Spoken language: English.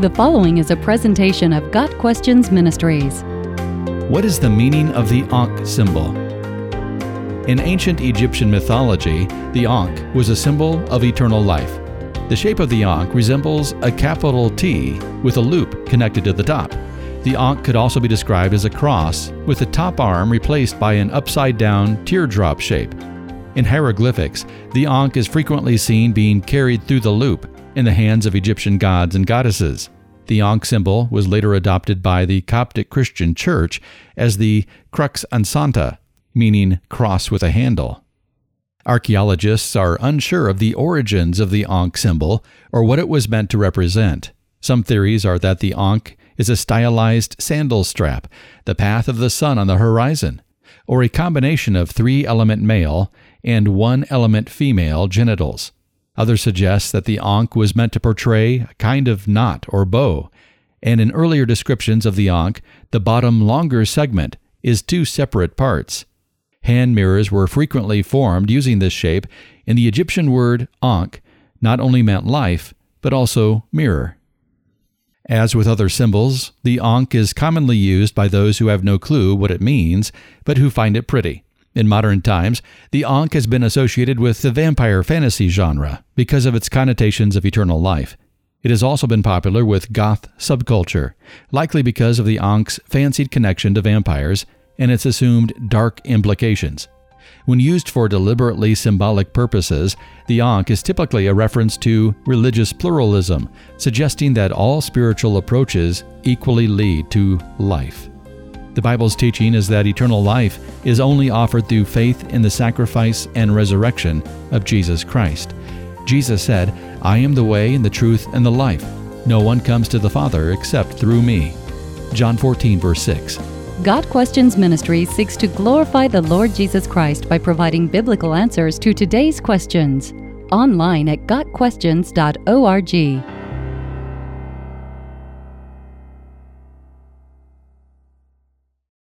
The following is a presentation of Got Questions Ministries. What is the meaning of the Ankh symbol? In ancient Egyptian mythology, the Ankh was a symbol of eternal life. The shape of the Ankh resembles a capital T with a loop connected to the top. The Ankh could also be described as a cross with the top arm replaced by an upside down teardrop shape. In hieroglyphics, the Ankh is frequently seen being carried through the loop in the hands of Egyptian gods and goddesses. The Ankh symbol was later adopted by the Coptic Christian Church as the crux ansata, meaning cross with a handle. Archaeologists are unsure of the origins of the Ankh symbol or what it was meant to represent. Some theories are that the Ankh is a stylized sandal strap, the path of the sun on the horizon, or a combination of three element male and one element female genitals. Others suggest that the Ankh was meant to portray a kind of knot or bow, and in earlier descriptions of the Ankh, the bottom longer segment is two separate parts. Hand mirrors were frequently formed using this shape, and the Egyptian word Ankh not only meant life, but also mirror. As with other symbols, the Ankh is commonly used by those who have no clue what it means, but who find it pretty. In modern times, the Ankh has been associated with the vampire fantasy genre because of its connotations of eternal life. It has also been popular with goth subculture, likely because of the Ankh's fancied connection to vampires and its assumed dark implications. When used for deliberately symbolic purposes, the Ankh is typically a reference to religious pluralism, suggesting that all spiritual approaches equally lead to life. The Bible's teaching is that eternal life is only offered through faith in the sacrifice and resurrection of Jesus Christ. Jesus said, I am the way and the truth and the life. No one comes to the Father except through me. John 14, verse 6. Got Questions Ministry seeks to glorify the Lord Jesus Christ by providing biblical answers to today's questions. Online at GotQuestions.org.